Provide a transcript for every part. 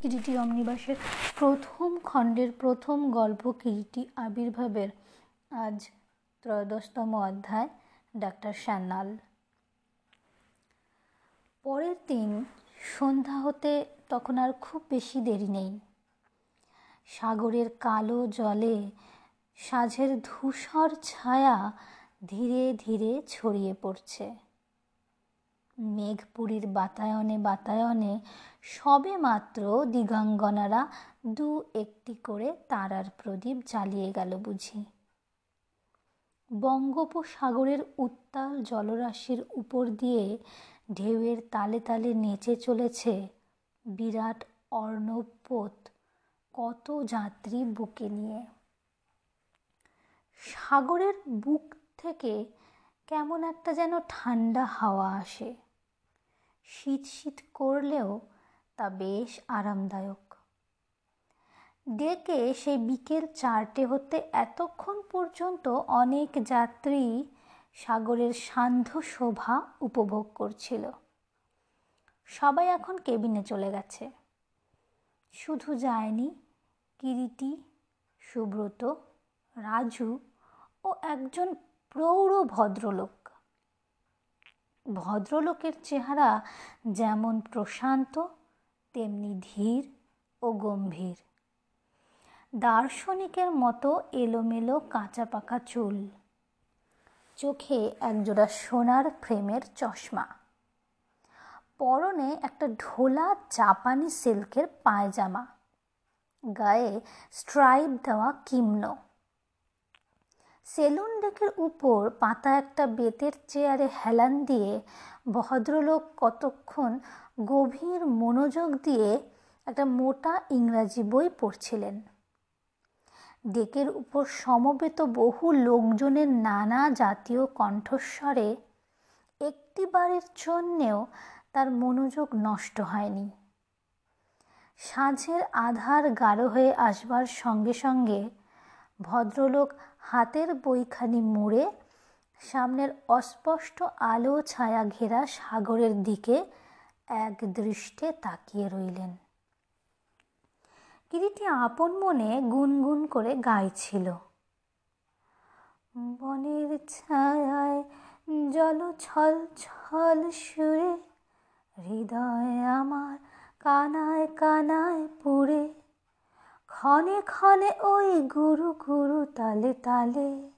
কিরিটি অমনিবাসের প্রথম খণ্ডের প্রথম গল্প কিরিটি আবির্ভাবের আজ ত্রয়োদশতম অধ্যায়, ডাক্তার সান্যাল পরের দিন সন্ধ্যা হতে তখন আর খুব বেশি দেরি নেই। সাগরের কালো জলে সাঝের ধূসর ছায়া ধীরে ধীরে ছড়িয়ে পড়ছে। মেঘপুরীর বাতায়নে বাতায়নে সবে মাত্র দিগাঙ্গনারা দু একটি করে তারার প্রদীপ জ্বালিয়ে গেল বুঝি। বঙ্গোপসাগরের উত্তাল জলরাশির উপর দিয়ে ঢেউয়ের তালে তালে নেচে চলেছে বিরাট অর্ণবপোত কত যাত্রী বুকে নিয়ে। সাগরের বুক থেকে কেমন একটা যেন ঠান্ডা হাওয়া আসে। শীত শীত করলেও তা বেশ আরামদায়ক। ডেকে সেই বিকেল চারটে হতে এতক্ষণ পর্যন্ত অনেক যাত্রী সাগরের সান্ধ্য শোভা উপভোগ করছিল। সবাই এখন কেবিনে চলে গেছে। শুধু যায়নি কিরিটি, সুব্রত, রাজু ও একজন প্রৌঢ় ভদ্রলোক। ভদ্রলোকের চেহারা যেমন প্রশান্ত তেমনি ধীর ও গম্ভীর। দার্শনিকের মতো এলোমেলো কাঁচা পাকা চুল। চোখে একজোড়া সোনার ফ্রেমের চশমা। পরনে একটা ঢোলা জাপানি সিল্কের পায়জামা। গায়ে স্ট্রাইপ দেওয়া কিম্ন। সেলুন ডেকের উপর পাতা একটা বেতের চেয়ারে হেলান দিয়ে ভদ্রলোক কতক্ষণ গভীর মনোযোগ দিয়ে একটা মোটা ইংরাজি বই পড়ছিলেন। ডেকের উপর সমবেত বহু লোকজনের নানা জাতীয় কণ্ঠস্বরে একটি বারের জন্যেও তার মনোযোগ নষ্ট হয়নি। সাঁঝের আধার গাঢ় হয়ে আসবার সঙ্গে সঙ্গে ভদ্রলোক হাতের বইখানি মুড়ে সামনের অস্পষ্ট আলো ছায়া ঘেরা সাগরের দিকে এক দৃষ্টে তাকিয়ে রইলেন। কিরিটি আপন মনে গুনগুন করে গাইছিল। বনের ছায়ায় জল ছল ছল সুরে, হৃদয় আমার কানায় কানায় পুরে ক্ষণে ক্ষণে ওই গুরু গুরু তালে তালে,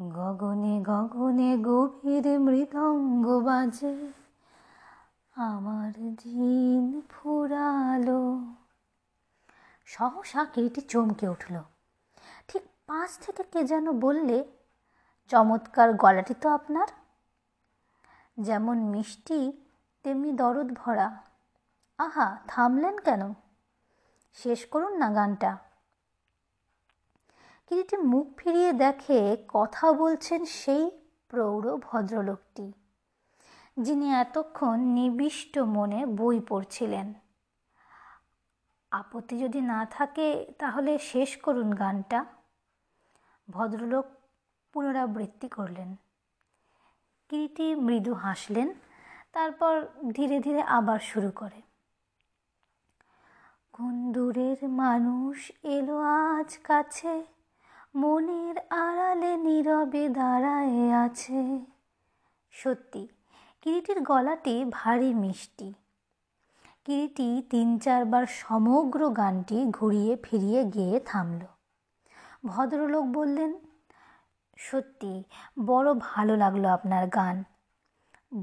গগনে গগনে গভীর মৃদঙ্গ বাজে। আমার দিন ফুরালো। সহসা কিরিটি চমকে উঠল। ঠিক পাশ থেকে কে যেন বললে, চমৎকার গলাটি তো আপনার। যেমন মিষ্টি, তেমনি দরদ ভরা। আহা, থামলেন কেন? শেষ করুন না গানটা। কিরিটি মুখ ফিরিয়ে দেখে কথা বলছেন সেই প্রৌঢ় ভদ্রলোকটি। যিনি এতক্ষণ নিবিষ্ট মনে বই পড়ছিলেন। আপত্তি যদি না থাকে, তাহলে শেষ করুন গানটা। ভদ্রলোক পুনরাবৃত্তি করলেন। কিরিটি মৃদু হাসলেন, তারপর ধীরে ধীরে আবার শুরু করে। কোন দূরের মানুষ এলো আজ কাছে? মনের আড়ালে নীরবে দাঁড়ায় আছে। সত্যি কিরিটির গলাটি ভারী মিষ্টি। কিরিটি তিন চারবার সমগ্র গানটি ঘুরিয়ে ফিরিয়ে গেয়ে থামল। ভদ্রলোক বললেন, সত্যি, বড় ভালো লাগল আপনার গান।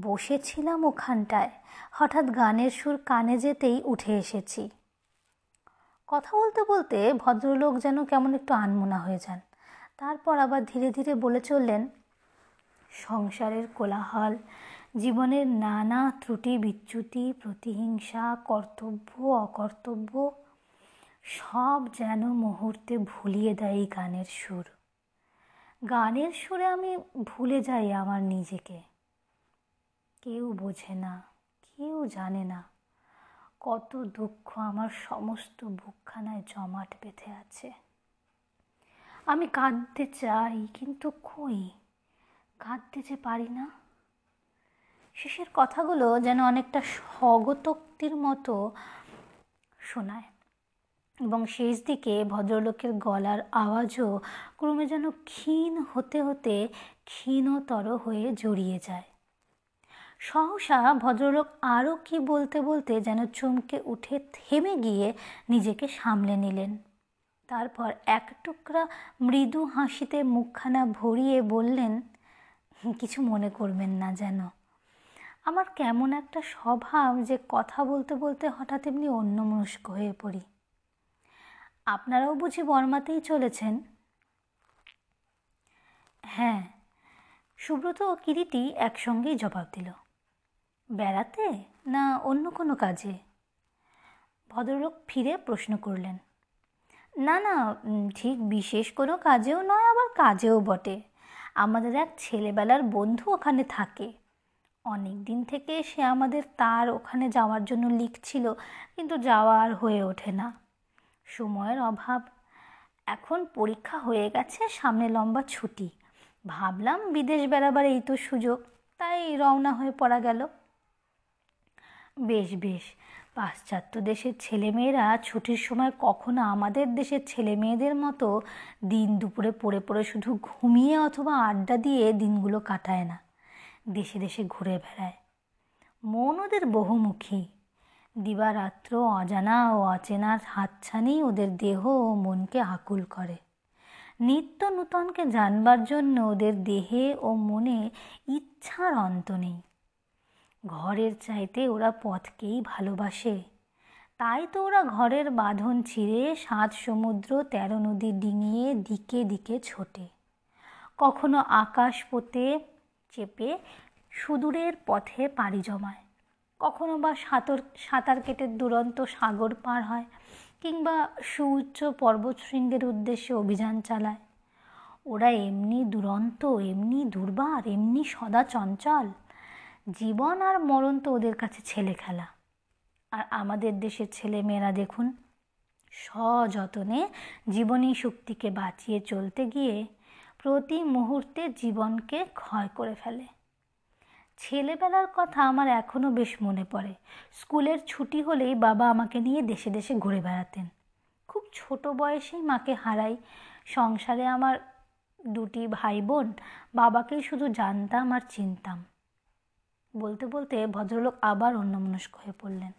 বসেছিলাম ওখানটায়, হঠাৎ গানের সুর কানে যেতেই উঠে এসেছি। কথা বলতে বলতে ভদ্রলোক যেন কেমন একটু আনমোনা হয়ে যান। তারপর আবার ধীরে ধীরে বলে চললেন, সংসারের কোলাহল জীবনের নানা ত্রুটি, বিচ্যুতি, প্রতিহিংসা, কর্তব্য, অকর্তব্য, সব যেন মুহূর্তে ভুলিয়ে দেয় এই গানের সুর। গানের সুরে আমি ভুলে যাই আমার নিজেকে। কেউ বোঝে না, কেউ জানে না কত দুঃখ আমার সমস্ত বুকখানায় জমাট বেঁধে আছে। আমি কাঁদতে চাই, কিন্তু কই? কাঁদতে যে পারি না। শেষের কথাগুলো যেন অনেকটা স্বগতোক্তির মতো শোনায়। এবং শেষ দিকে ভদ্রলোকের গলার আওয়াজও ক্রমে যেন ক্ষীণ হতে হতে ক্ষীণতর হয়ে জড়িয়ে যায়। সহসা ভদ্রলোক আরও কি বলতে বলতে যেন চমকে উঠে থেমে গিয়ে নিজেকে সামলে নিলেন। তারপর এক টুকরা মৃদু হাসিতে মুখখানা ভরিয়ে বললেন, কিছু মনে করবেন না যেন। আমার কেমন একটা স্বভাব যে কথা বলতে বলতে হঠাৎ এমনি অন্যমনস্ক হয়ে পড়ি। আপনারাও বুঝি বর্মাতেই চলেছেন? হ্যাঁ সুব্রত ও কিরিটি একসঙ্গেই জবাব দিল। বেড়াতে না অন্য কোনো কাজে? ভদ্রলোক ফিরে প্রশ্ন করলেন। না না ঠিক বিশেষ কোনো কাজেও নয়, আবার কাজেও বটে। আমাদের এক ছেলেবেলার বন্ধু ওখানে থাকে। অনেক দিন থেকে সে আমাদের তার ওখানে যাওয়ার জন্য লিখছিল, কিন্তু যাওয়া আর হয়ে ওঠে না। সময়ের অভাব। এখন পরীক্ষা হয়ে গেছে, সামনে লম্বা ছুটি। ভাবলাম বিদেশ বেড়াবার এই তো সুযোগ, তাই রওনা হয়ে পড়া গেল। বেশ বেশ। পাশ্চাত্য দেশের ছেলেমেয়েরা ছুটির সময় কখনো আমাদের দেশের ছেলে মেয়েদের মতো দিন দুপুরে পড়ে পড়ে শুধু ঘুমিয়ে অথবা আড্ডা দিয়ে দিনগুলো কাটায় না। দেশে দেশে ঘুরে বেড়ায়। মন ওদের বহুমুখী। দিবারাত্র অজানা ও অচেনার হাতছানি ওদের দেহ ও মনকে আকুল করে। নিত্য নূতনকে জানবার জন্য ওদের দেহে ও মনে ইচ্ছার অন্ত নেই। ঘরের চাইতে ওরা পথকেই ভালোবাসে। তাই তো ওরা ঘরের বাঁধন ছিঁড়ে সাত সমুদ্র তেরো নদী ডিঙিয়ে দিকে দিকে ছোটে। কখনো আকাশ পোতে চেপে সুদূরের পথে পাড়ি জমায়। কখনো বা সাঁতর, সাঁতার কেটে দুরন্ত সাগর পার হয় কিংবা সুউচ্চ পর্বতশৃঙ্গের উদ্দেশ্যে অভিযান চালায়। ওরা এমনি দুরন্ত, এমনি দুর্বার, এমনি সদা চঞ্চল। জীবন আর মরণ তো ওদের কাছে ছেলে খেলা। আর আমাদের দেশের ছেলে মেয়েরা দেখুন, সযতনে জীবনী শক্তিকে বাঁচিয়ে চলতে গিয়ে প্রতি মুহূর্তে জীবনকে ক্ষয় করে ফেলে। ছেলেবেলার কথা আমার এখনও বেশ মনে পড়ে। স্কুলের ছুটি হলেই বাবা আমাকে নিয়ে দেশে দেশে ঘুরে বেড়াতেন। খুব ছোট বয়সেই মাকে হারাই। সংসারে আমার দুটি ভাই বোন বাবাকেই শুধু জানতাম আর চিনতাম। বলতে বলতে ভদ্রলোক আবার অন্যমনস্ক হয়ে পড়লেন।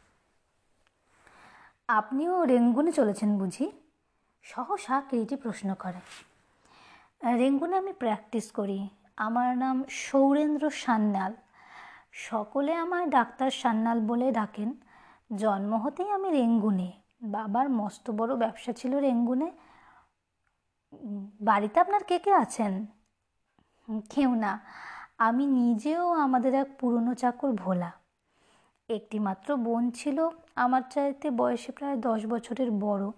আপনিও রেঙ্গুনে চলেছেন বুঝি? সহসা কিরিটি প্রশ্ন করে। রেঙ্গুনে আমি প্র্যাকটিস করি। আমার নাম সৌরেন্দ্র সান্যাল। সকলে আমায় ডাক্তার সান্যাল বলে ডাকেন। জন্ম হতেই আমি রেঙ্গুনে। বাবার মস্ত বড় ব্যবসা ছিল রেঙ্গুনে। বাড়িতে আপনার কে কে আছেন? কেউ না। আমি নিজেও আমাদের এক পুরনো চাকর ভোলা। একটি মাত্র বোন ছিল। আমার চাইতে বয়সে প্রায় দশ বছরের বড়।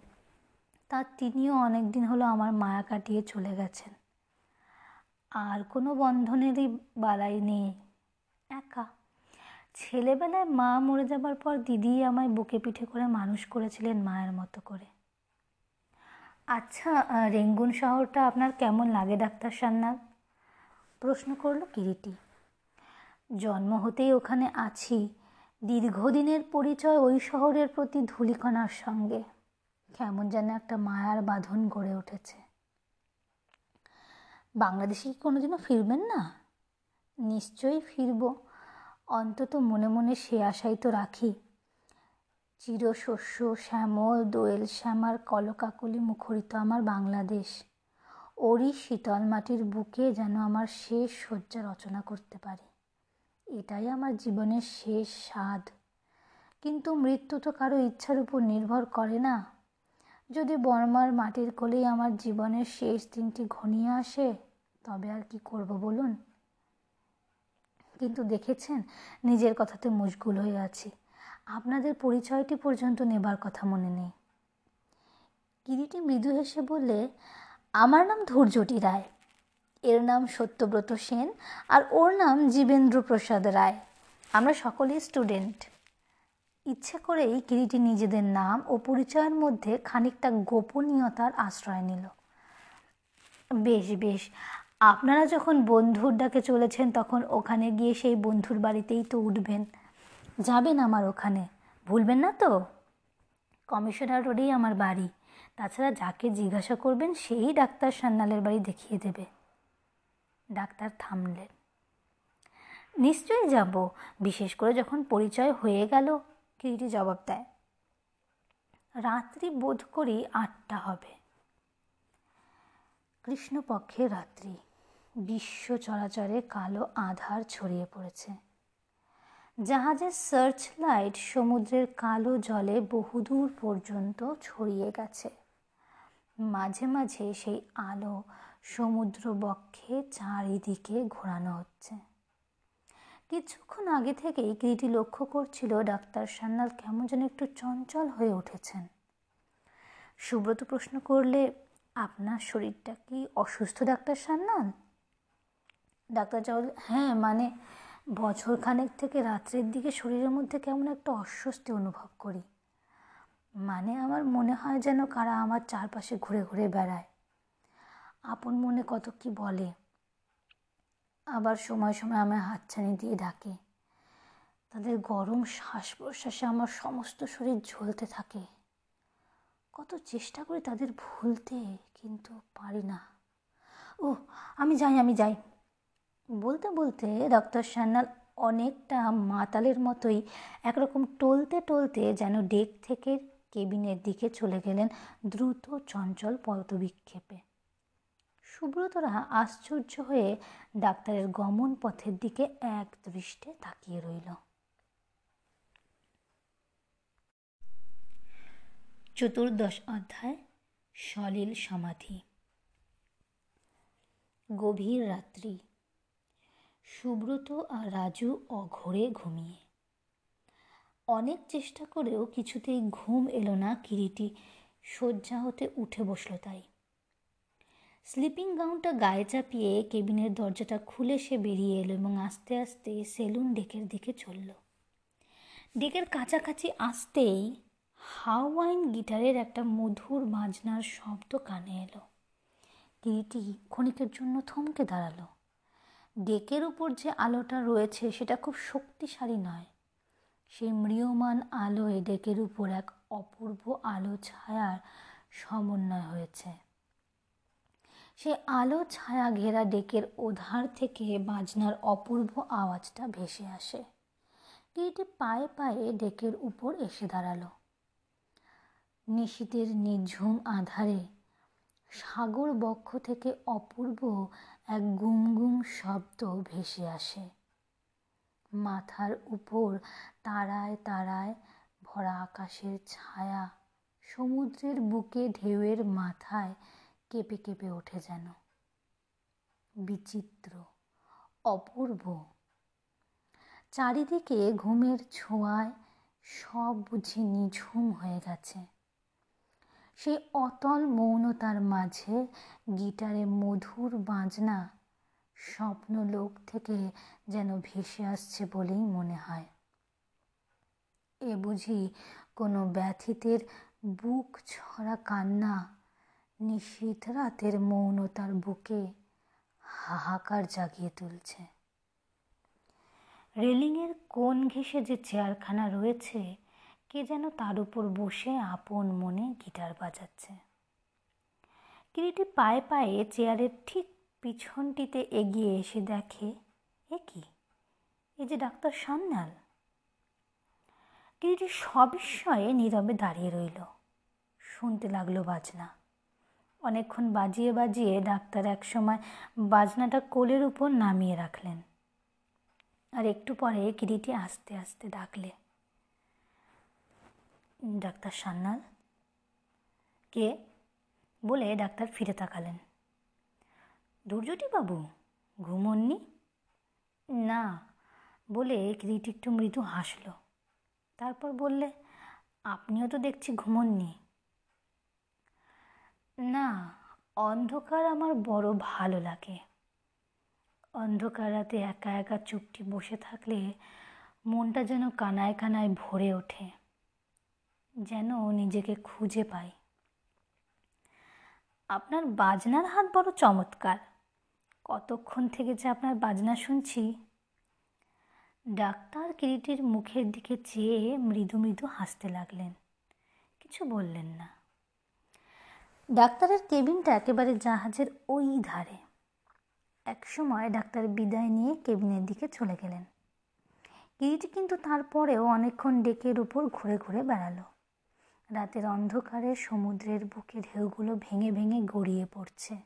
তার তিনিও অনেক দিন হলো আমার মায়া কাটিয়ে চলে গেছেন। আর কোনো বন্ধনেরই বালাই নেই। একা। ছেলেবেলায় মা মরে যাবার পর দিদি আমায় বুকে পিঠে করে মানুষ করেছিলেন মায়ের মতো করে। আচ্ছা রেঙ্গুন শহরটা আপনার কেমন লাগে, ডাক্তার সান্নাল? প্রশ্ন করল কিরিটি। জন্ম হতেই ওখানে আছি। দীর্ঘদিনের পরিচয় ওই শহরের প্রতি ধুলিকণার সঙ্গে। কেমন যেন একটা মায়ার বাঁধন গড়ে উঠেছে। বাংলাদেশে কি কোনোদিনও ফিরবেন না? নিশ্চয়ই ফিরব। অন্তত মনে মনে সে আশাই তো রাখি। চিরশস্য, শ্যামল, দোয়েল শ্যামার কলকাকলি মুখরিত আমার বাংলাদেশ। ওরই শীতল মাটির বুকে যেন আমার শেষ শয্যা রচনা করতে পারি। এটাই আমার জীবনের শেষ স্বাদ। কিন্তু মৃত্যু তো কারও ইচ্ছার উপর নির্ভর করে না। যদি বর্মার মাটির কোলেই আমার জীবনের শেষ দিনটি ঘনিয়ে আসে, তবে আর কি করব বলুন? কিন্তু দেখেছেন, নিজের কথাতে মুশগুল হয়ে আছি। আপনাদের পরিচয়টি পর্যন্ত নেবার কথা মনে নেই। কিরিটি মৃদু হেসে বললে, আমার নাম ধৈর্যটি রায়। এর নাম সত্যব্রত সেন আর ওর নাম জীবেন্দ্র প্রসাদ রায়। আমরা সকলেই স্টুডেন্ট। ইচ্ছে করেই কিরিটি নিজেদের নাম ও পরিচয়ের মধ্যে খানিকটা গোপনীয়তার আশ্রয় নিল। বেশ বেশ। আপনারা যখন বন্ধুর ডাকে চলেছেন, তখন ওখানে গিয়ে সেই বন্ধুর বাড়িতেই তো উঠবেন। যাবেন আমার ওখানে। ভুলবেন না তো? কমিশনার রোডেই আমার বাড়ি। তাছাড়া যাকে জিজ্ঞাসা করবেন, সেই ডাক্তার সান্যালের বাড়ি দেখিয়ে দেবে। ডাক্তার থামলেন। নিশ্চয়ই যাব। বিশেষ করে যখন পরিচয় হয়ে গেল কিরিটি জবাব দেয়। রাত্রি বোধ করি আটটা হবে। কৃষ্ণপক্ষের রাত্রি। বিশ্ব চরাচরে কালো আধার ছড়িয়ে পড়েছে। জাহাজের সার্চ লাইট সমুদ্রের কালো জলে বহুদূর পর্যন্ত ছড়িয়ে গেছে। মাঝে মাঝে সেই আলো সমুদ্র বক্ষে চারিদিকে ঘোরানো হচ্ছে। কিছুক্ষণ আগে থেকেই কৃতি লক্ষ্য করছিল ডাক্তার সান্যাল কেমন যেন একটু চঞ্চল হয়ে উঠেছেন। সুব্রত প্রশ্ন করলে, আপনার শরীরটা কি অসুস্থ, ডাক্তার সান্যাল? ডাক্তার চাউল হ্যাঁ মানে বছর খানেক থেকে রাত্রের দিকে শরীরের মধ্যে কেমন একটা অস্বস্তি অনুভব করি। মানে আমার মনে হয় যেন কারা আমার চারপাশে ঘুরে ঘুরে বেড়ায়। আপন মনে কত কি বলে? আবার সময় সময় আমায় হাতছানি দিয়ে ডাকে। তাদের গরম শ্বাস প্রশ্বাসে আমার সমস্ত শরীর ঝলতে থাকে। কত চেষ্টা করি তাদের ভুলতে, কিন্তু পারি না। ও আমি যাই আমি যাই। বলতে বলতে ডক্টর সান্যাল অনেকটা মাতালের মতোই একরকম টলতে টলতে যেন ডেক থেকে কেবিনের দিকে চলে গেলেন দ্রুত চঞ্চল পদবিক্ষেপে সুব্রতরা আশ্চর্য হয়ে ডাক্তারের গমন পথের দিকে এক দৃষ্টে তাকিয়ে রইল। চতুর্দশ অধ্যায়, সলিল সমাধি। গভীর রাত্রি। সুব্রত আর রাজু অঘরে ঘুমিয়ে। অনেক চেষ্টা করেও কিছুতেই ঘুম এলো না কিরিটি। শয্যা হতে উঠে বসল তাই। স্লিপিং গাউনটা গায়ে চাপিয়ে কেবিনের দরজাটা খুলে সে বেরিয়ে এলো এবং আস্তে আস্তে সেলুন ডেকের দিকে চলল। ডেকের কাছাকাছি আসতেই হাওয়াইন গিটারের একটা মধুর বাজনার শব্দ কানে এলো। কিরিটি ক্ষণিকের জন্য থমকে দাঁড়াল। ডেকের উপর যে আলোটা রয়েছে সেটা খুব শক্তিশালী নয়। সেই ম্রিয়মান আলোয় ডেকের উপর এক অপূর্ব আলো ছায়ার সমন্বয় হয়েছে। সে আলো ছায়া ঘেরা ডেকের ওধার থেকে বাজনার অপূর্ব আওয়াজটা ভেসে আসে। কিরিটি পায়ে পায়ে ডেকের উপর এসে দাঁড়াল। নিশীতের নিঝুম আধারে সাগর বক্ষ থেকে অপূর্ব এক গুম গুম শব্দ ভেসে আসে। মাথার উপর তারায় তারায় ভরা আকাশের ছায়া, সমুদ্রের বুকে ঢেউয়ের মাথায় কেঁপে কেঁপে ওঠে যেন। বিচিত্র, অপূর্ব। চারিদিকে ঘুমের ছোঁয়ায় সব বুঝি নিঝুম হয়ে গেছে। সেই অতল মৌনতার মাঝে গিটারে মধুর বাজনা স্বপ্নলোক থেকে যেন ভেসে আসছে বলেই মনে হয়। এ বুঝি কোনো ব্যথিতের বুক ছড়া কান্না নিশীথ রাতের মৌনতার বুকে হাহাকার জাগিয়ে তুলছে। রেলিংয়ের কোন ঘেঁষে যে চেয়ারখানা রয়েছে, কে যেন তার উপর বসে আপন মনে গিটার বাজাচ্ছে। কিরিটি পায়ে পায়ে চেয়ারের ঠিক পিছনটিতে এগিয়ে এসে দেখে, এ কি? এই যে ডাক্তার সান্যাল? কিরিটি সবিস্ময়ে নীরবে দাঁড়িয়ে রইল। শুনতে লাগল বাজনা। অনেকক্ষণ বাজিয়ে বাজিয়ে ডাক্তার একসময় বাজনাটা কোলের উপর নামিয়ে রাখলেন। আর একটু পরে কিরিটি আস্তে আস্তে ডাকলে, ডাক্তার সান্যাল? কে? বলে ডাক্তার ফিরে তাকালেন। বাবু, ঘুমননি? না, বলে কিরিটি একটু মৃদু হাসল। তারপর বললে, আপনিও তো দেখছি ঘুমননি। না, অন্ধকার আমার বড় ভালো লাগে। অন্ধকার রাতে একা একা চুপটি বসে থাকলে মনটা যেন কানায় কানায় ভরে ওঠে, যেন নিজেকে খুঁজে পাই। আপনার বাজনার হাত বড় চমৎকার। কতক্ষণ থেকে যে আপনার বাজনা শুনছি? ডাক্তার কিরিটির মুখের দিকে চেয়ে মৃদু মৃদু হাসতে লাগলেন। কিছু বললেন না। ডাক্তারের কেবিনটা একেবারে জাহাজের ওই ধারে। এক সময় ডাক্তার বিদায় নিয়ে কেবিনের দিকে চলে গেলেন। কিরিটি কিন্তু তারপরেও অনেকক্ষণ ডেকের উপর ঘুরে ঘুরে বেড়ালো। রাতের অন্ধকারে সমুদ্রের বুকে ঢেউগুলো ভেঙে ভেঙে গড়িয়ে পড়ছে।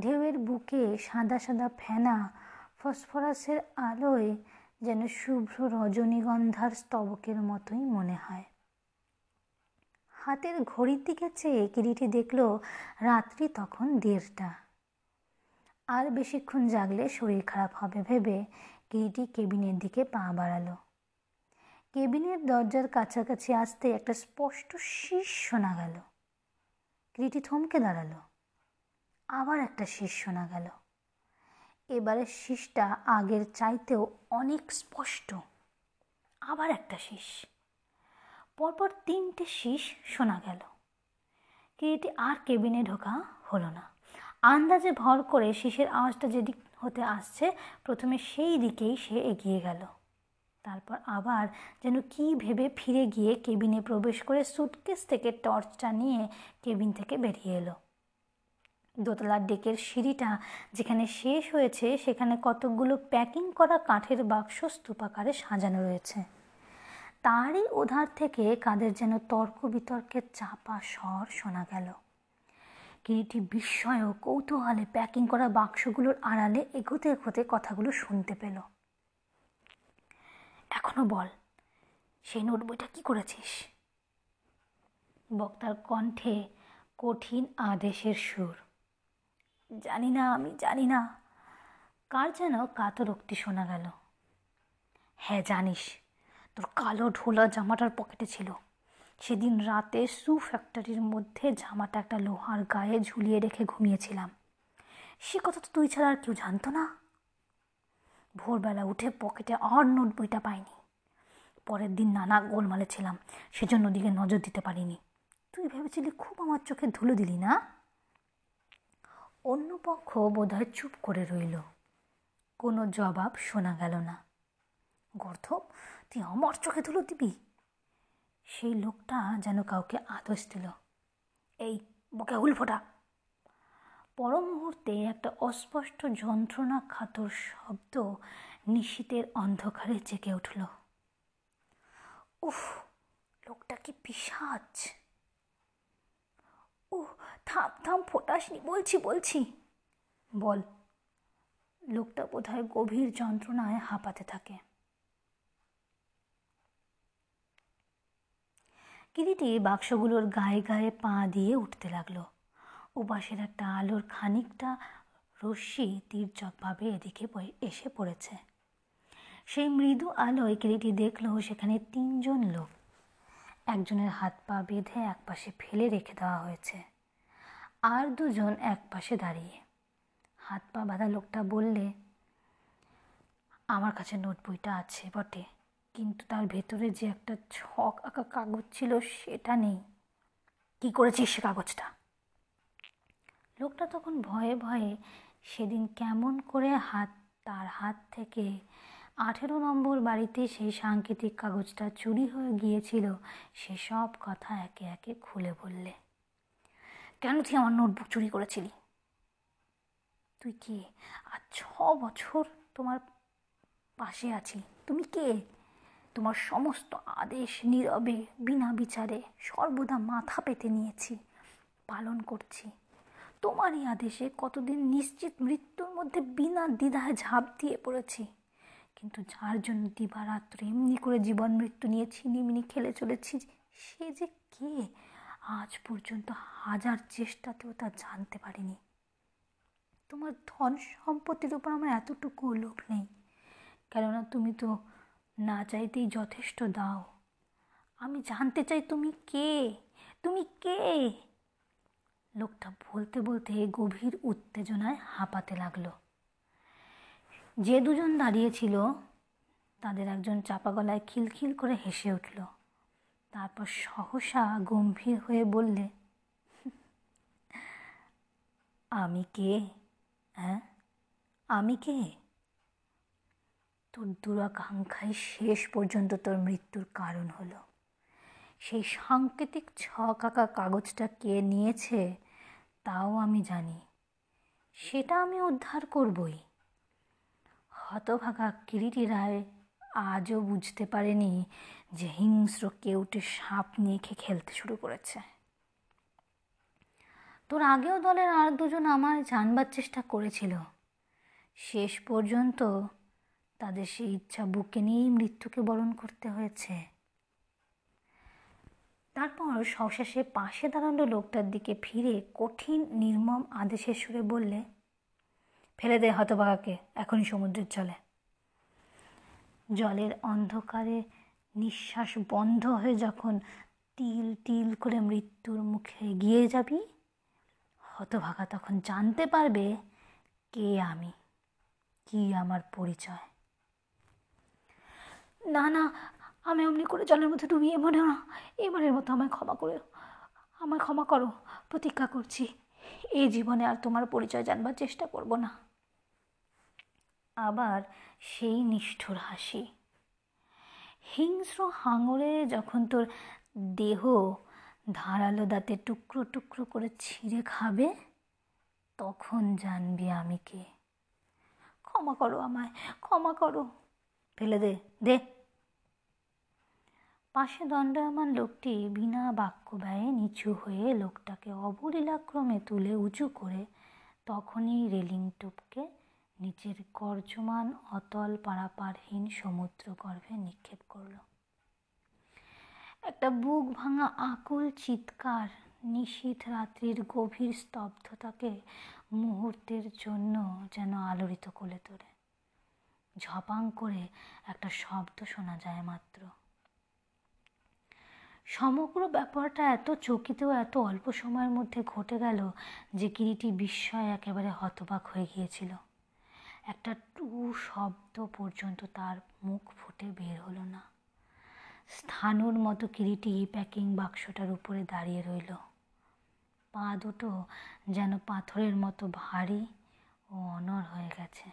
ঢেউয়ের বুকে সাদা সাদা ফেনা ফসফরাসের আলোয় যেন শুভ্র রজনীগন্ধার স্তবকের মতোই মনে হয়। হাতের ঘড়ির দিকে চেয়ে কিরিটি দেখল রাত্রি তখন দেড়টা। আর বেশিক্ষণ জাগলে শরীর খারাপ হবে ভেবে কিরিটি কেবিনের দিকে পা বাড়ালো। কেবিনের দরজার কাছাকাছি আসতে একটা স্পষ্ট শীষ শোনা গেল। কিরিটি থমকে দাঁড়াল। আবার একটা শীষ শোনা গেল। এবারে শীষটা আগের চাইতেও অনেক স্পষ্ট। আবার একটা শীষ। পরপর তিনটে শীষ শোনা গেল। কিরিটি আর কেবিনে ঢোকা হলো না। আন্দাজে ভর করে শীষের আওয়াজটা যেদিক হতে আসছে, প্রথমে সেই দিকেই সে এগিয়ে গেল। তারপর আবার যেন কি ভেবে ফিরে গিয়ে কেবিনে প্রবেশ করে সুটকেস থেকে টর্চটা নিয়ে কেবিন থেকে বেরিয়ে এলো। দোতলার ডেকের সিঁড়িটা যেখানে শেষ হয়েছে, সেখানে কতকগুলো প্যাকিং করা কাঠের বাক্স স্তূপাকারে সাজানো রয়েছে। তারই ওধার থেকে কাদের যেন তর্ক বিতর্কের চাপা স্বর শোনা গেল। কিরিটি বিস্ময় ও কৌতূহলে প্যাকিং করা বাক্সগুলোর আড়ালে এগোতে এগোতে কথাগুলো শুনতে পেল। এখনও বল, সেই নোট বইটা কী করেছিস? বক্তার কণ্ঠে কঠিন আদেশের সুর। জানি না, আমি জানি না। কার যেন কাতরোক্তি শোনা গেল। হ্যাঁ জানিস তোর কালো ঢোলা জামাটার পকেটে ছিল। সেদিন রাতে সু ফ্যাক্টরির মধ্যে জামাটা একটা লোহার গায়ে ঝুলিয়ে রেখে ঘুমিয়েছিলাম। সে কথা তো তুই ছাড়া আর কেউ জানতো না। ভোরবেলা উঠে পকেটে আর নোট বইটা পাইনি। পরের দিন নানা গোলমালে ছিলাম, সেজন্য ওদিকে নজর দিতে পারিনি। তুই ভেবেছিলি খুব আমার চোখে ধুলো দিলি না? অন্য পক্ষ বোধহয় চুপ করে রইল। কোনো জবাব শোনা গেল না। গর্ধব তুই আমার চোখে ধুলো দিবি? সেই লোকটা যেন কাউকে আদর্শ দিল। এই বুকে হুল ফোটা। পর মুহূর্তে একটা অস্পষ্ট যন্ত্রণা খাতর শব্দ নিশীতের অন্ধকারে জেগে উঠল। উফ, লোকটা কি পিসাচ ও থাম থাম, ফোটাসনি, বলছি বলছি। বল। লোকটা বোধহয় গভীর যন্ত্রণায় হাঁপাতে থাকে। কিরিটি বাক্সগুলোর গায়ে গায়ে পা দিয়ে উঠতে লাগল। উপাসের একটা আলোর খানিকটা রশ্মি তীর্যকভাবে এদিকে এসে পড়েছে। সেই মৃদু আলোয় কিরিটি দেখল, সেখানে তিনজন লোক। একজনের হাত পা বেঁধে একপাশে ফেলে রেখে দেওয়া হয়েছে। আর দুজন এক পাশে দাঁড়িয়ে। হাত পা বাঁধা লোকটা বললে, আমার কাছে নোট বইটা আছে বটে। কিন্তু তার ভেতরে যে একটা ছক আঁকা কাগজ ছিল, সেটা নেই। কি করেছিস সে কাগজটা? লোকটা তখন ভয়ে ভয়ে সেদিন কেমন করে হাত, তার হাত থেকে আঠেরো নম্বর বাড়িতে সেই সাংকেতিক কাগজটা চুরি হয়ে গিয়েছিল, সে সব কথা একে একে খুলে বললে, কেন তুই আমার নোটবুক চুরি করেছিলি? তুই কে? আর ছ বছর তোমার পাশে আছি। তুমি কে? তোমার সমস্ত আদেশ নীরবে, বিনা বিচারে সর্বদা মাথা পেতে নিয়েছি, পালন করছি। তোমারই আদেশে কতদিন নিশ্চিত মৃত্যুর মধ্যে বিনা দ্বিধায় ঝাঁপ দিয়ে পড়েছি। কিন্তু যার জন্য দিবারাত্র এমনি করে জীবন মৃত্যু নিয়ে ছিনিমিনি খেলে চলেছি, সে যে কে? আজ পর্যন্ত হাজার চেষ্টাতেও তা জানতে পারিনি। তোমার ধন সম্পত্তির উপর আমার এতটুকু লোভ নেই। কেননা তুমি তো না চাইতেই যথেষ্ট দাও। আমি জানতে চাই তুমি কে? তুমি কে? লোকটা বলতে বলতে গভীর উত্তেজনায় হাঁপাতে লাগল। যে দুজন দাঁড়িয়েছিল তাদের একজন চাপা গলায় খিলখিল করে হেসে উঠল। তারপর সহসা গম্ভীর হয়ে বললে, আমি কে? হ্যাঁ? আমি কে? তোর দুরাকাঙ্ক্ষাই শেষ পর্যন্ত তোর মৃত্যুর কারণ হলো। সেই সাংকেতিক ছ কাকা কাগজটা কে নিয়েছে, তাও আমি জানি। সেটা আমি উদ্ধার করবই। হতভাগা কিরিটি রায় আজও বুঝতে পারেনি যে হিংস্র কেউটে সাপ নিয়ে খেয়ে খেলতে শুরু করেছে। তোর আগেও দলের আর দুজন আমার জানবার চেষ্টা করেছিল। শেষ পর্যন্ত তাদের সেই ইচ্ছা বুকে নিয়েই মৃত্যুকে বরণ করতে হয়েছে। তারপর সশেষে পাশে দাঁড়ানো লোকটার দিকে ফিরে কঠিন, নির্মম আদেশের সুরে বললে, ফেলে দে হতবাগাকে এখনই সমুদ্রের জলে জলের অন্ধকারে নিঃশ্বাস বন্ধ হয়ে যখন তিল তিল করে মৃত্যুর মুখে এগিয়ে যাবি, হতভাগা তখন জানতে পারবে কে আমি, কি আমার পরিচয়। না না, আমি অমনি করে জলের মধ্যে ডুবিয়ে মনে না, এবারের মতো আমায় ক্ষমা করে। আমায় ক্ষমা করো, প্রতিজ্ঞা করছি। এই জীবনে আর তোমার পরিচয় জানবার চেষ্টা করব না। আবার সেই নিষ্ঠুর হাসি। হিংস্র হাঙরে যখন তোর দেহ ধারালো দাঁতে টুকরো টুকরো করে ছিঁড়ে খাবে, তখন জানবি আমি কে। ক্ষমা করো আমায়, ক্ষমা করো। ফেলে দে দে। পাশে দণ্ডায়মান লোকটি বিনা বাক্য ব্যয়ে নিচু হয়ে লোকটাকে অবলীলাক্রমে তুলে উঁচু করে তখনই রেলিং টুপকে নিচের গর্জমান অতল পারাপারহীন সমুদ্র গর্ভে নিক্ষেপ করল। একটা বুক ভাঙা আকুল চিৎকার নিশীথ রাত্রির গভীর স্তব্ধতাকে মুহূর্তের জন্য যেন আলোড়িত করে তোলে। ঝপাং করে একটা শব্দ শোনা যায় মাত্র। সমগ্র ব্যাপারটা এত চকিত, এত অল্প সময়ের মধ্যে ঘটে গেল যে কিরিটি বিস্ময় একেবারে হতবাক হয়ে গিয়েছিল। একটা টু শব্দ পর্যন্ত তার মুখ ফুটে বের হলো না। স্থানুর মতো কিরিটি প্যাকিং বাক্সটার উপরে দাঁড়িয়ে রইল। পা দুটো যেন পাথরের মতো ভারী ও অনর হয়ে গেছে।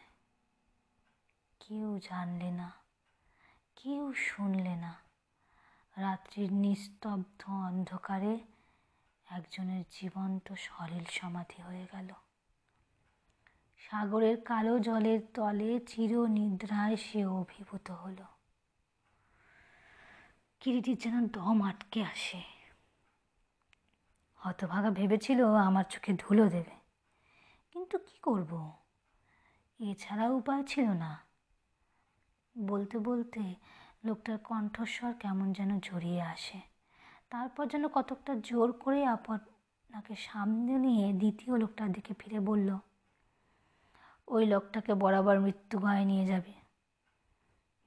কেউ জানলে না, কেউ শুনলে না। রাত্রির নিস্তব্ধ অন্ধকারে একজনের জীবন্ত সলিল সমাধি হয়ে গেল। সাগরের কালো জলের তলে চির নিদ্রায় সে অভিভূত হলো। কিরিটির যেন দম আটকে আসে। হতভাগা ভেবেছিল, আমার চোখে ধুলো দেবে। কিন্তু কি করব? এছাড়া উপায় ছিল না। বলতে বলতে লোকটার কণ্ঠস্বর কেমন যেন জড়িয়ে আসে। তারপর যেন কতকটা জোর করে আপনাকে সামনে নিয়ে দ্বিতীয় লোকটার দিকে ফিরে বলল, ওই লোকটাকে বরাবর মৃত্যু ভয়ে নিয়ে যাবে।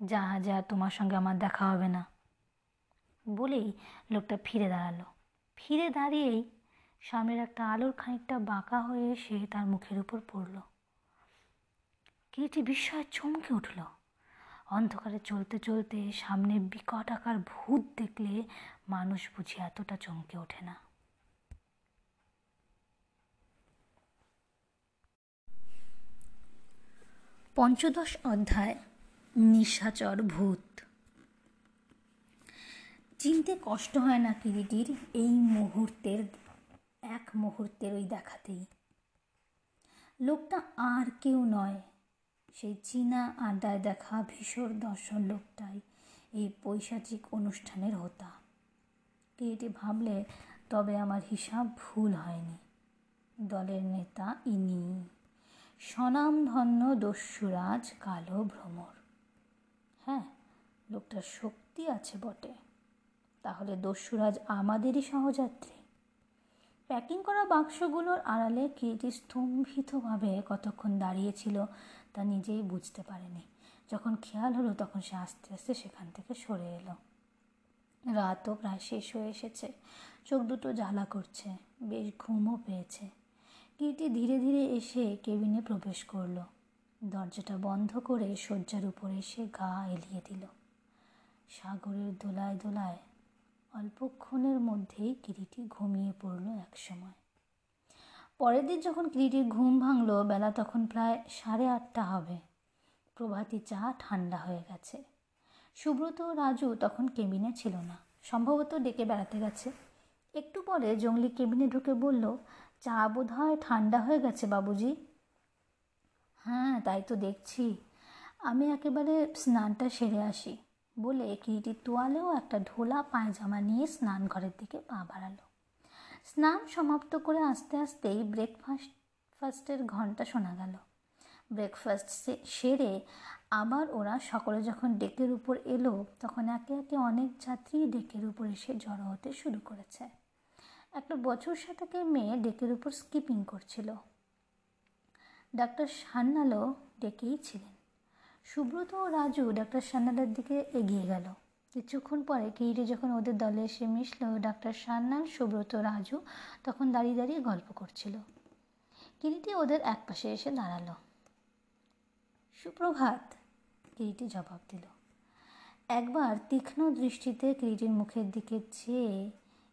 জাহাজে আর তোমার সঙ্গে আমার দেখা হবে না। বলেই লোকটা ফিরে দাঁড়াল। ফিরে দাঁড়িয়েই সামনের একটা আলোর খানিকটা বাঁকা হয়ে এসে তার মুখের উপর পড়ল। কিরিটি বিস্ময়ে চমকে উঠল। অন্ধকারে চলতে চলতে সামনে বিকট আকার ভূত দেখলে মানুষ বুঝি এতটা চমকে ওঠে না। পঞ্চদশ অধ্যায়, নিশাচর ভূত। চিনতে কষ্ট হয় না কিরিটির এই মুহূর্তের, এক মুহূর্তের ওই দেখাতেই। লোকটা আর কেউ নয় সেই চীনা আড্ডায় দেখা ভীষণ দর্শন লোকটাই এই পৈশাচিক অনুষ্ঠানের হতা। কিরিটি ভাবলে তবে আমার হিসাব ভুল হয়নি। দলের নেতা ইনি। স্বনামধন্য দস্যুরাজ কালো ভ্রমর। হ্যাঁ লোকটার শক্তি আছে বটে। তাহলে দস্যুরাজ আমাদেরই সহযাত্রী। প্যাকিং করা বাক্সগুলোর আড়ালে কিরিটি স্তম্ভিতভাবে কতক্ষণ দাঁড়িয়েছিল তা নিজেই বুঝতে পারেনি। যখন খেয়াল হলো তখন সে আস্তে আস্তে সেখান থেকে সরে এলো। রাতও প্রায় শেষ হয়ে এসেছে। চোখ দুটো জ্বালা করছে, বেশ ঘুমও পেয়েছে। কিটি ধীরে ধীরে এসে কেবিনে প্রবেশ করল। দরজাটা বন্ধ করে শয্যার উপরে এসে গা এলিয়ে দিল। সাগরের দোলায় দোলায় অল্পক্ষণের মধ্যেই কিরিটি ঘুমিয়ে পড়ল একসময়। পরের দিন যখন কিরিটির ঘুম ভাঙল, বেলা তখন প্রায় সাড়ে আটটা হবে। প্রভাতী চা ঠান্ডা হয়ে গেছে। সুব্রত রাজু তখন কেবিনে ছিল না। সম্ভবত ডেকে বেড়াতে গেছে। একটু পরে জঙ্গলি কেবিনে ঢুকে বলল, চা বোধ হয় ঠান্ডা হয়ে গেছে, বাবুজি? হ্যাঁ তাই তো দেখছি। আমি একেবারে স্নানটা সেরে আসি। বলে কিরিটির তোয়ালেও একটা ঢোলা পায়জামা নিয়ে স্নান ঘরের দিকে পা বাড়ালো। স্নান সমাপ্ত করে আস্তে আস্তেই ব্রেকফাস্ট ফাস্টের ঘণ্টা শোনা গেল। ব্রেকফাস্ট সেরে আবার ওরা সকলে যখন ডেকের উপর এলো, তখন একে একে অনেক যাত্রী ডেকের উপর এসে জড়ো হতে শুরু করেছে। একটা বছর শতকের মেয়ে ডেকের উপর স্কিপিং করছিল। ডাক্তার সান্নালও ডেকেই ছিলেন। সুব্রত ও রাজু ডাক্তার সান্নালের দিকে এগিয়ে গেল। কিছুক্ষণ পরে কিরিটি যখন ওদের দলে এসে মিশল, ডাক্তার সান্নাল সুব্রত, রাজু, তখন দাঁড়িয়ে দাঁড়িয়ে গল্প করছিল। কিরিটি ওদের এক পাশে এসে দাঁড়াল। সুপ্রভাত কিরিটি জবাব দিল। একবার তীক্ষ্ণ দৃষ্টিতে কিরিটির মুখের দিকে চেয়ে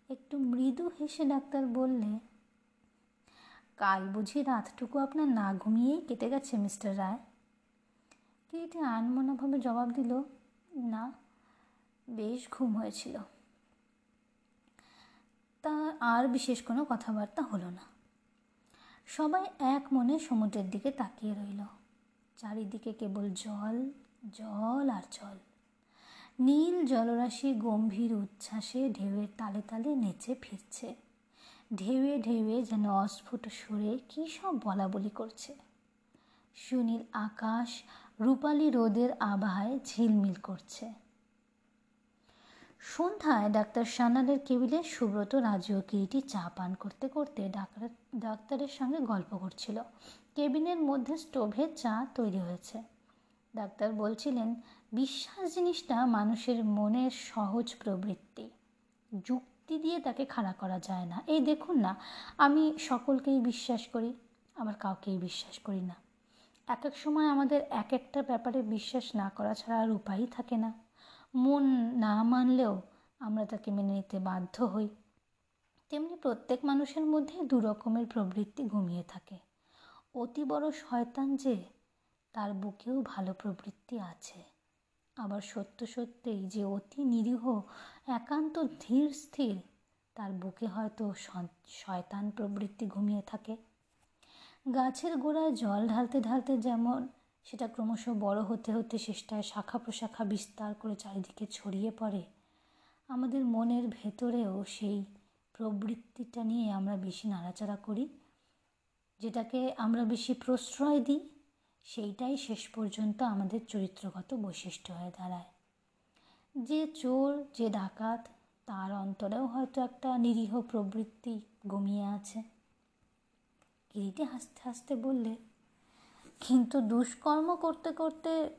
একটু মৃদু হেসে ডাক্তার বললে, কাল বুঝি রাতটুকু আপনার না ঘুমিয়েই কেটে গেছে, মিস্টার রায়? কিরিটি আনমনাভাবে জবাব দিল, না। বেশ ঘুম হয়েছিল। তা আর বিশেষ কোনো কথাবার্তা হলো না। সবাই এক মনে সমুদ্রের দিকে তাকিয়ে রইল। চারিদিকে কেবল জল জল আর জল। নীল জলরাশি গম্ভীর উচ্ছ্বাসে ঢেউয়ের তালে তালে নেচে ফিরছে। ঢেউয়ে ঢেউয়ে যেন অস্ফুট সুরে কী সব বলা বলি করছে। সুনীল আকাশ, রূপালি রোদের আবহায় ঝিলমিল করছে। সন্ধ্যায় ডাক্তার সান্নালের কেবিলে সুব্রত, রাজু কিরিটি চা পান করতে করতে ডাক্তার, ডাক্তারের সঙ্গে গল্প করছিল। কেবিনের মধ্যে স্টোভে চা তৈরি হয়েছে। ডাক্তার বলছিলেন, বিশ্বাস জিনিসটা মানুষের মনের সহজ প্রবৃত্তি। যুক্তি দিয়ে তাকে খাড়া করা যায় না। এই দেখুন না, আমি সকলকেই বিশ্বাস করি আমার কাউকেই বিশ্বাস করি না। এক এক সময় আমাদের এক একটা ব্যাপারে বিশ্বাস না করা ছাড়া আর উপায়ই থাকে না। মন না মানলেও আমরা তাকে মেনে নিতে বাধ্য হই। তেমনি প্রত্যেক মানুষের মধ্যে দু রকমের প্রবৃত্তি ঘুমিয়ে থাকে। অতি বড় শয়তান যে, তার বুকেও ভালো প্রবৃত্তি আছে। আবার সত্য সত্যিই যে অতি নিরীহ, একান্ত ধীর স্থির, তার বুকে হয়তো শয়তান প্রবৃত্তি ঘুমিয়ে থাকে। গাছের গোড়ায় জল ঢালতে ঢালতে যেমন সেটা ক্রমশ বড় হতে হতে শেষটায় শাখা প্রশাখা বিস্তার করে চারিদিকে ছড়িয়ে পড়ে। আমাদের মনের ভেতরেও সেই প্রবৃত্তিটা নিয়ে আমরা বেশি নাড়াচাড়া করি, যেটাকে আমরা বেশি প্রশ্রয় দিই, সেইটাই শেষ পর্যন্ত আমাদের চরিত্রগত বৈশিষ্ট্য হয়ে দাঁড়ায়। যে চোর, যে ডাকাত, তার অন্তরেও হয়তো একটা নিরীহ প্রবৃত্তি গমিয়ে আছে। কিরিটি হাসতে হাসতে বললে কিন্তু দুষ্কর্ম করতে করতে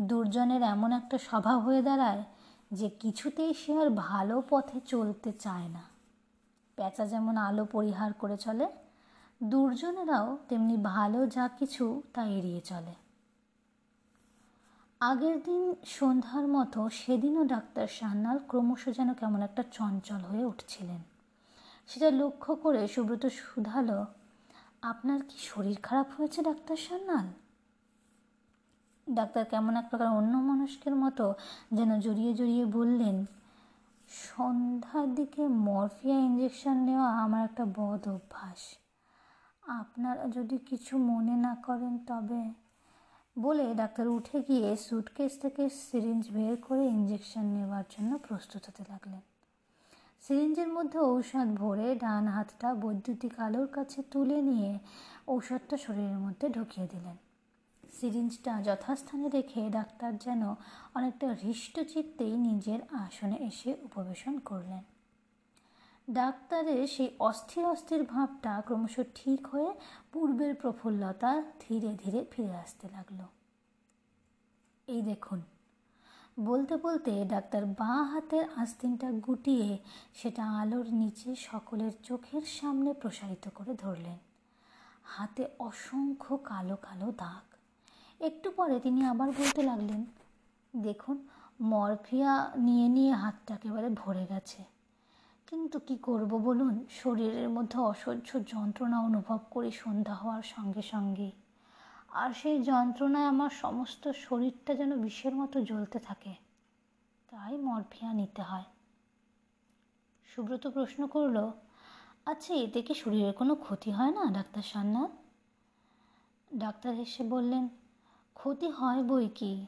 দুর্জনের এমন একটা স্বভাব হয়ে দাঁড়ায় যে কিছুতেই সে আর ভালো পথে চলতে চায় না। পেঁচা যেমন আলো পরিহার করে চলে, দুর্জনেরাও তেমনি ভালো যা কিছু তা এড়িয়ে চলে। আগের দিন সন্ধ্যার মতো সেদিনও ডাক্তার সান্যাল ক্রমশ যেন কেমন একটা চঞ্চল হয়ে উঠছিলেন। সেটা লক্ষ্য করে সুব্রত শুধালো আপনার কি শরীর খারাপ হয়েছে, ডাক্তার সান্যাল? ডাক্তার কেমন এক প্রকার অন্য মানুষকের মতো যেন জড়িয়ে জড়িয়ে বললেন, সন্ধ্যার দিকে মরফিয়া ইঞ্জেকশন নেওয়া আমার একটা বদ অভ্যাস। আপনারা যদি কিছু মনে না করেন তবে, বলে ডাক্তার উঠে গিয়ে সুটকেস থেকে সিরিঞ্জ বের করে ইঞ্জেকশন নেওয়ার জন্য প্রস্তুত হতে লাগলেন। সিরিঞ্জের মধ্যে ঔষধ ভরে ডান হাতটা বৈদ্যুতিক আলোর কাছে তুলে নিয়ে ঔষধটা শরীরের মধ্যে ঢুকিয়ে দিলেন। সিরিঞ্জটা যথাস্থানে রেখে ডাক্তার যেন অনেকটা হৃষ্টচিত্তেই নিজের আসনে এসে উপবেশন করলেন। ডাক্তারের সেই অস্থির অস্থির ভাবটা ক্রমশ ঠিক হয়ে পূর্বের প্রফুল্লতা ধীরে ধীরে ফিরে আসতে লাগল। এই দেখুন বলতে বলতে ডাক্তার বাঁ হাতের আস্তিনটা গুটিয়ে সেটা আলোর নিচে সকলের চোখের সামনে প্রসারিত করে ধরলেন। হাতে অসংখ্য কালো কালো দাগ। একটু পরে তিনি আবার বলতে লাগলেন, দেখুন, মরফিয়া নিয়ে নিয়ে হাতটা একেবারে ভরে গেছে। কিন্তু কি করব বলুন? শরীরের মধ্যে অসহ্য যন্ত্রণা অনুভব করি সন্ধ্যা হওয়ার সঙ্গে সঙ্গে। আর সেই যন্ত্রণায় আমার সমস্ত শরীরটা যেন বিষের মতো জ্বলতে থাকে। তাই মরফিয়া নিতে হয়। সুব্রত প্রশ্ন করল আচ্ছা এতে কি শরীরের কোনো ক্ষতি হয় না, ডাক্তার সান্নাথ ডাক্তার হেসে বললেন, ক্ষতি হয় বই কি?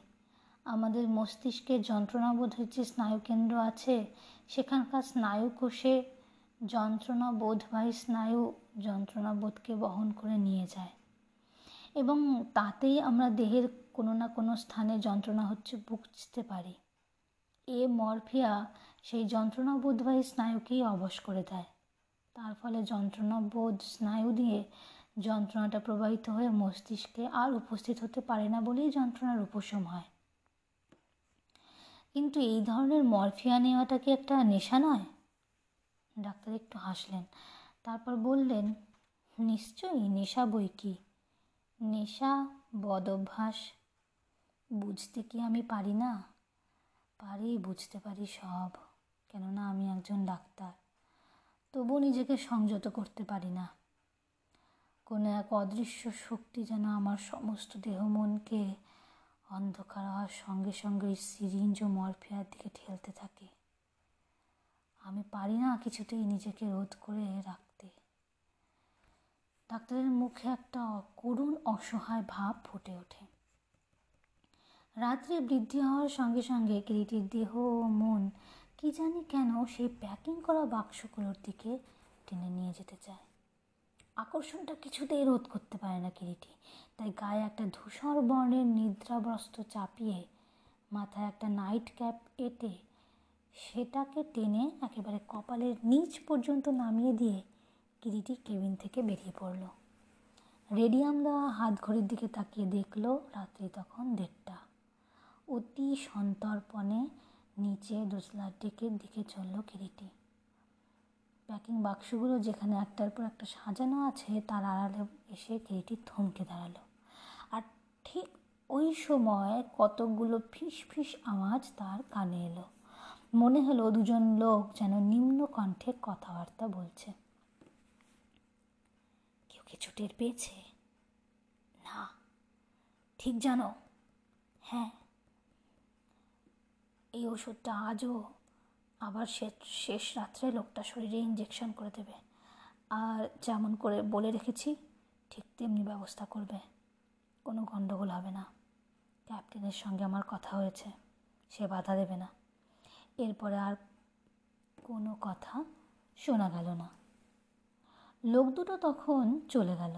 আমাদের মস্তিষ্কের যন্ত্রণাবোধের যে স্নায়ুকেন্দ্র আছে, সেখানকার স্নায়ু কোষে যন্ত্রণা বোধবাহী স্নায়ু যন্ত্রণাবোধকে বহন করে নিয়ে যায়। এবং তাতেই আমরা দেহের কোনো না কোনো স্থানে যন্ত্রণা হচ্ছে বুঝতে পারি। এ মরফিয়া সেই যন্ত্রণা বোধবাহী স্নায়ুকেই অবশ করে দেয়। তার ফলে যন্ত্রণা বোধ স্নায়ু দিয়ে যন্ত্রণাটা প্রবাহিত হয়ে মস্তিষ্কে আর উপস্থিত হতে পারে না বলেই যন্ত্রণার উপশম হয়। কিন্তু এই ধরনের মরফিয়া নেওয়াটা কি একটা নেশা নয়? ডাক্তার একটু হাসলেন, তারপর বললেন, নিশ্চয়ই নেশা বই কি? নেশা বদ অভ্যাস বুঝতে কি আমি পারি না? পারি, বুঝতে পারি সব। কেননা আমি একজন ডাক্তার। তবু নিজেকে সংযত করতে পারি না। কোনো এক অদৃশ্য শক্তি যেন আমার সমস্ত দেহ মনকে অন্ধকার হওয়ার সঙ্গে সঙ্গে ওই সিরিঞ্জ ও মরফিয়ার দিকে ঠেলতে থাকে। আমি পারি না কিছুতেই নিজেকে রোধ করে রাখতে। ডাক্তারের মুখে একটা করুণ অসহায় ভাব ফুটে ওঠে। রাত্রে বৃদ্ধি হওয়ার সঙ্গে সঙ্গে কিরিটির দেহ ও মন কি জানি কেন সেই প্যাকিং করা বাক্সগুলোর দিকে টেনে নিয়ে যেতে চায়। আকর্ষণটা কিছুতেই রোধ করতে পারে না কিরিটি। তাই গায়ে একটা ধূসর বর্ণের নিদ্রাবস্ত্র চাপিয়ে মাথায় একটা নাইট ক্যাপ এঁটে সেটাকে টেনে একেবারে কপালের নিচ পর্যন্ত নামিয়ে দিয়ে কিরিটি কেবিন থেকে বেরিয়ে পড়ল। রেডিয়াম দেওয়া হাত ঘড়ির দিকে তাকিয়ে দেখল রাত্রি তখন দেড়টা। অতি সন্তর্পণে নিচে দোসলার ডেকের দিকে চলল কিরিটি। প্যাকিং বাক্সগুলো যেখানে একটার পর একটা সাজানো আছে, তার আড়ালে এসে কিরিটি থমকে দাঁড়াল। আর ঠিক ওই সময় কতকগুলো ফিস ফিস আওয়াজ তার কানে এলো। মনে হলো দুজন লোক যেন নিম্ন কণ্ঠে কথাবার্তা বলছে। কিছু টের পেয়েছে? না। ঠিক জানো? হ্যাঁ। এই ওষুধটা আজও আবার শেষ শেষ রাত্রে লোকটা শরীরে ইঞ্জেকশন করে দেবে। আর যেমন করে বলে রেখেছি, ঠিক তেমনি ব্যবস্থা করবে। কোনো গণ্ডগোল হবে না। ক্যাপ্টেনের সঙ্গে আমার কথা হয়েছে। সে বাধা দেবে না। এরপরে আর কোনো কথা শোনা গেল না। লোক দুটো তখন চলে গেল।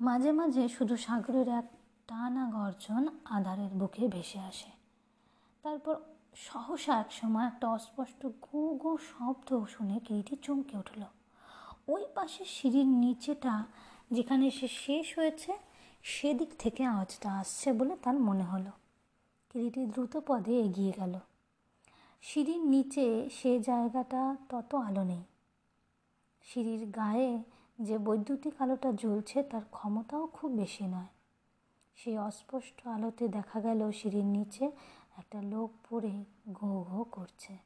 মাঝে মাঝে শুধু সাগরের এক টানা গর্জন আধারের বুকে ভেসে আসে। তারপর সহসা এক সময় একটা অস্পষ্ট গু গু শব্দ শুনে কিরিটি চমকে উঠল। ওই পাশে সিঁড়ির নিচেটা যেখানে সে শেষ হয়েছে, সেদিক থেকে আওয়াজটা আসছে বলে তার মনে হলো। কিরিটি দ্রুত পদে এগিয়ে গেল। সিঁড়ির নিচে সে জায়গাটা তত আলো নেই। সিঁড়ির গায়ে যে বৈদ্যুতিক আলোটা জ্বলছে তার ক্ষমতাও খুব বেশি নয়। সেই অস্পষ্ট আলোতে দেখা গেল সিঁড়ির নিচে একটা লোক পড়ে ঘো ঘো করছে।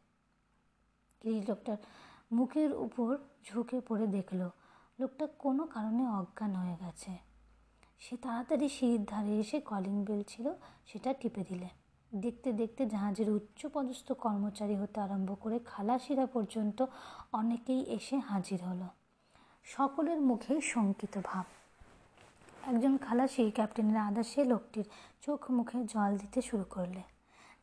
কিরি লোকটার মুখের উপর ঝুঁকে পড়ে দেখল, লোকটা কোনো কারণে অজ্ঞান হয়ে গেছে। সে তাড়াতাড়ি সিঁড়ির ধারে এসে কলিং বেল ছিল, সেটা টিপে দিলে। দেখতে দেখতে জাহাজের উচ্চ পদস্থ কর্মচারী হতে আরম্ভ করে খালাসিরা পর্যন্ত অনেকেই এসে হাজির হলো। সকলের মুখেই শঙ্কিত ভাব। একজন খালাসি ক্যাপ্টেনের আদাসে লোকটির চোখ মুখে জল দিতে শুরু করলে।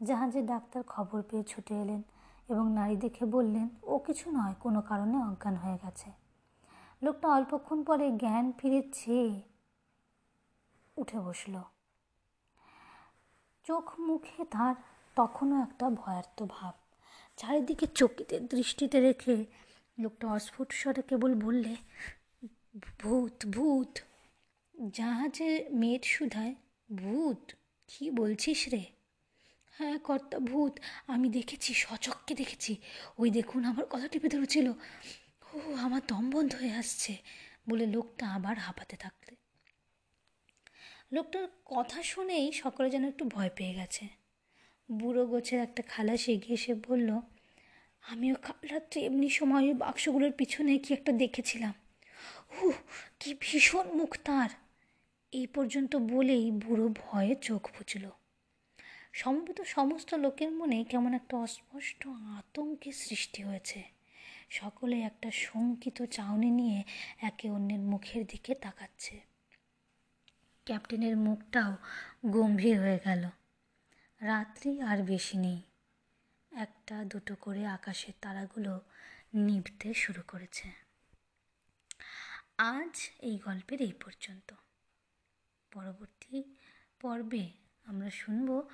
জাহাজের ডাক্তার খবর পেয়ে ছুটে এলেন এবং নারী দেখে বললেন, ও কিছু নয়, কোনো কারণে অজ্ঞান হয়ে গেছে। লোকটা অল্পক্ষণ পরে জ্ঞান ফিরে চেয়ে উঠে বসল। চোখ মুখে তার তখনও একটা ভয়ার্থ ভাব। চারিদিকে চকিতে দৃষ্টিতে রেখে লোকটা অস্ফুট স্বরে কেবল বললে, ভূত ভূত জাহাজে মেট সুধায়, ভূত, কি বলছিস রে? হ্যাঁ কর্তা ভূত, আমি দেখেছি, সচককে দেখেছি। ওই দেখুন, আমার কথা টিপে ধরেছিল। ও, আমার দম বন্ধ হয়ে আসছে, বলে লোকটা আবার হাঁপাতে থাকলে। লোকটার কথা শুনেই সকলে যেন একটু ভয় পেয়ে গেছে। বুড়ো গোছের একটা খালাসি এগিয়ে এসে বলল, আমিও কাল রাত্রে এমনি সময় ওই বাক্সগুলোর পিছনে কি একটা দেখেছিলাম। হু কি ভীষণ মুখ তার! এই পর্যন্ত বলেই বুড়ো ভয়ে চোখ বুঝল সমবেত সমস্ত লোকের মনে কেমন একটা অস্পষ্ট আতঙ্কের সৃষ্টি হয়েছে। সকলে একটা শঙ্কিত চাউনি নিয়ে একে অন্যের মুখের দিকে তাকাচ্ছে। ক্যাপ্টেনের মুখটাও গম্ভীর হয়ে গেল। রাত্রি আর বেশি নেই। একটা দুটো করে আকাশের তারাগুলো নিভতে শুরু করেছে। আজ এই গল্পের এই পর্যন্ত। পরবর্তী পর্বে আমরা শুনব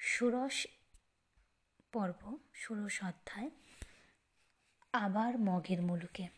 ষোড়শ পর্ব, ষোড়শ অধ্যায়, আবার মগের মুলুকে।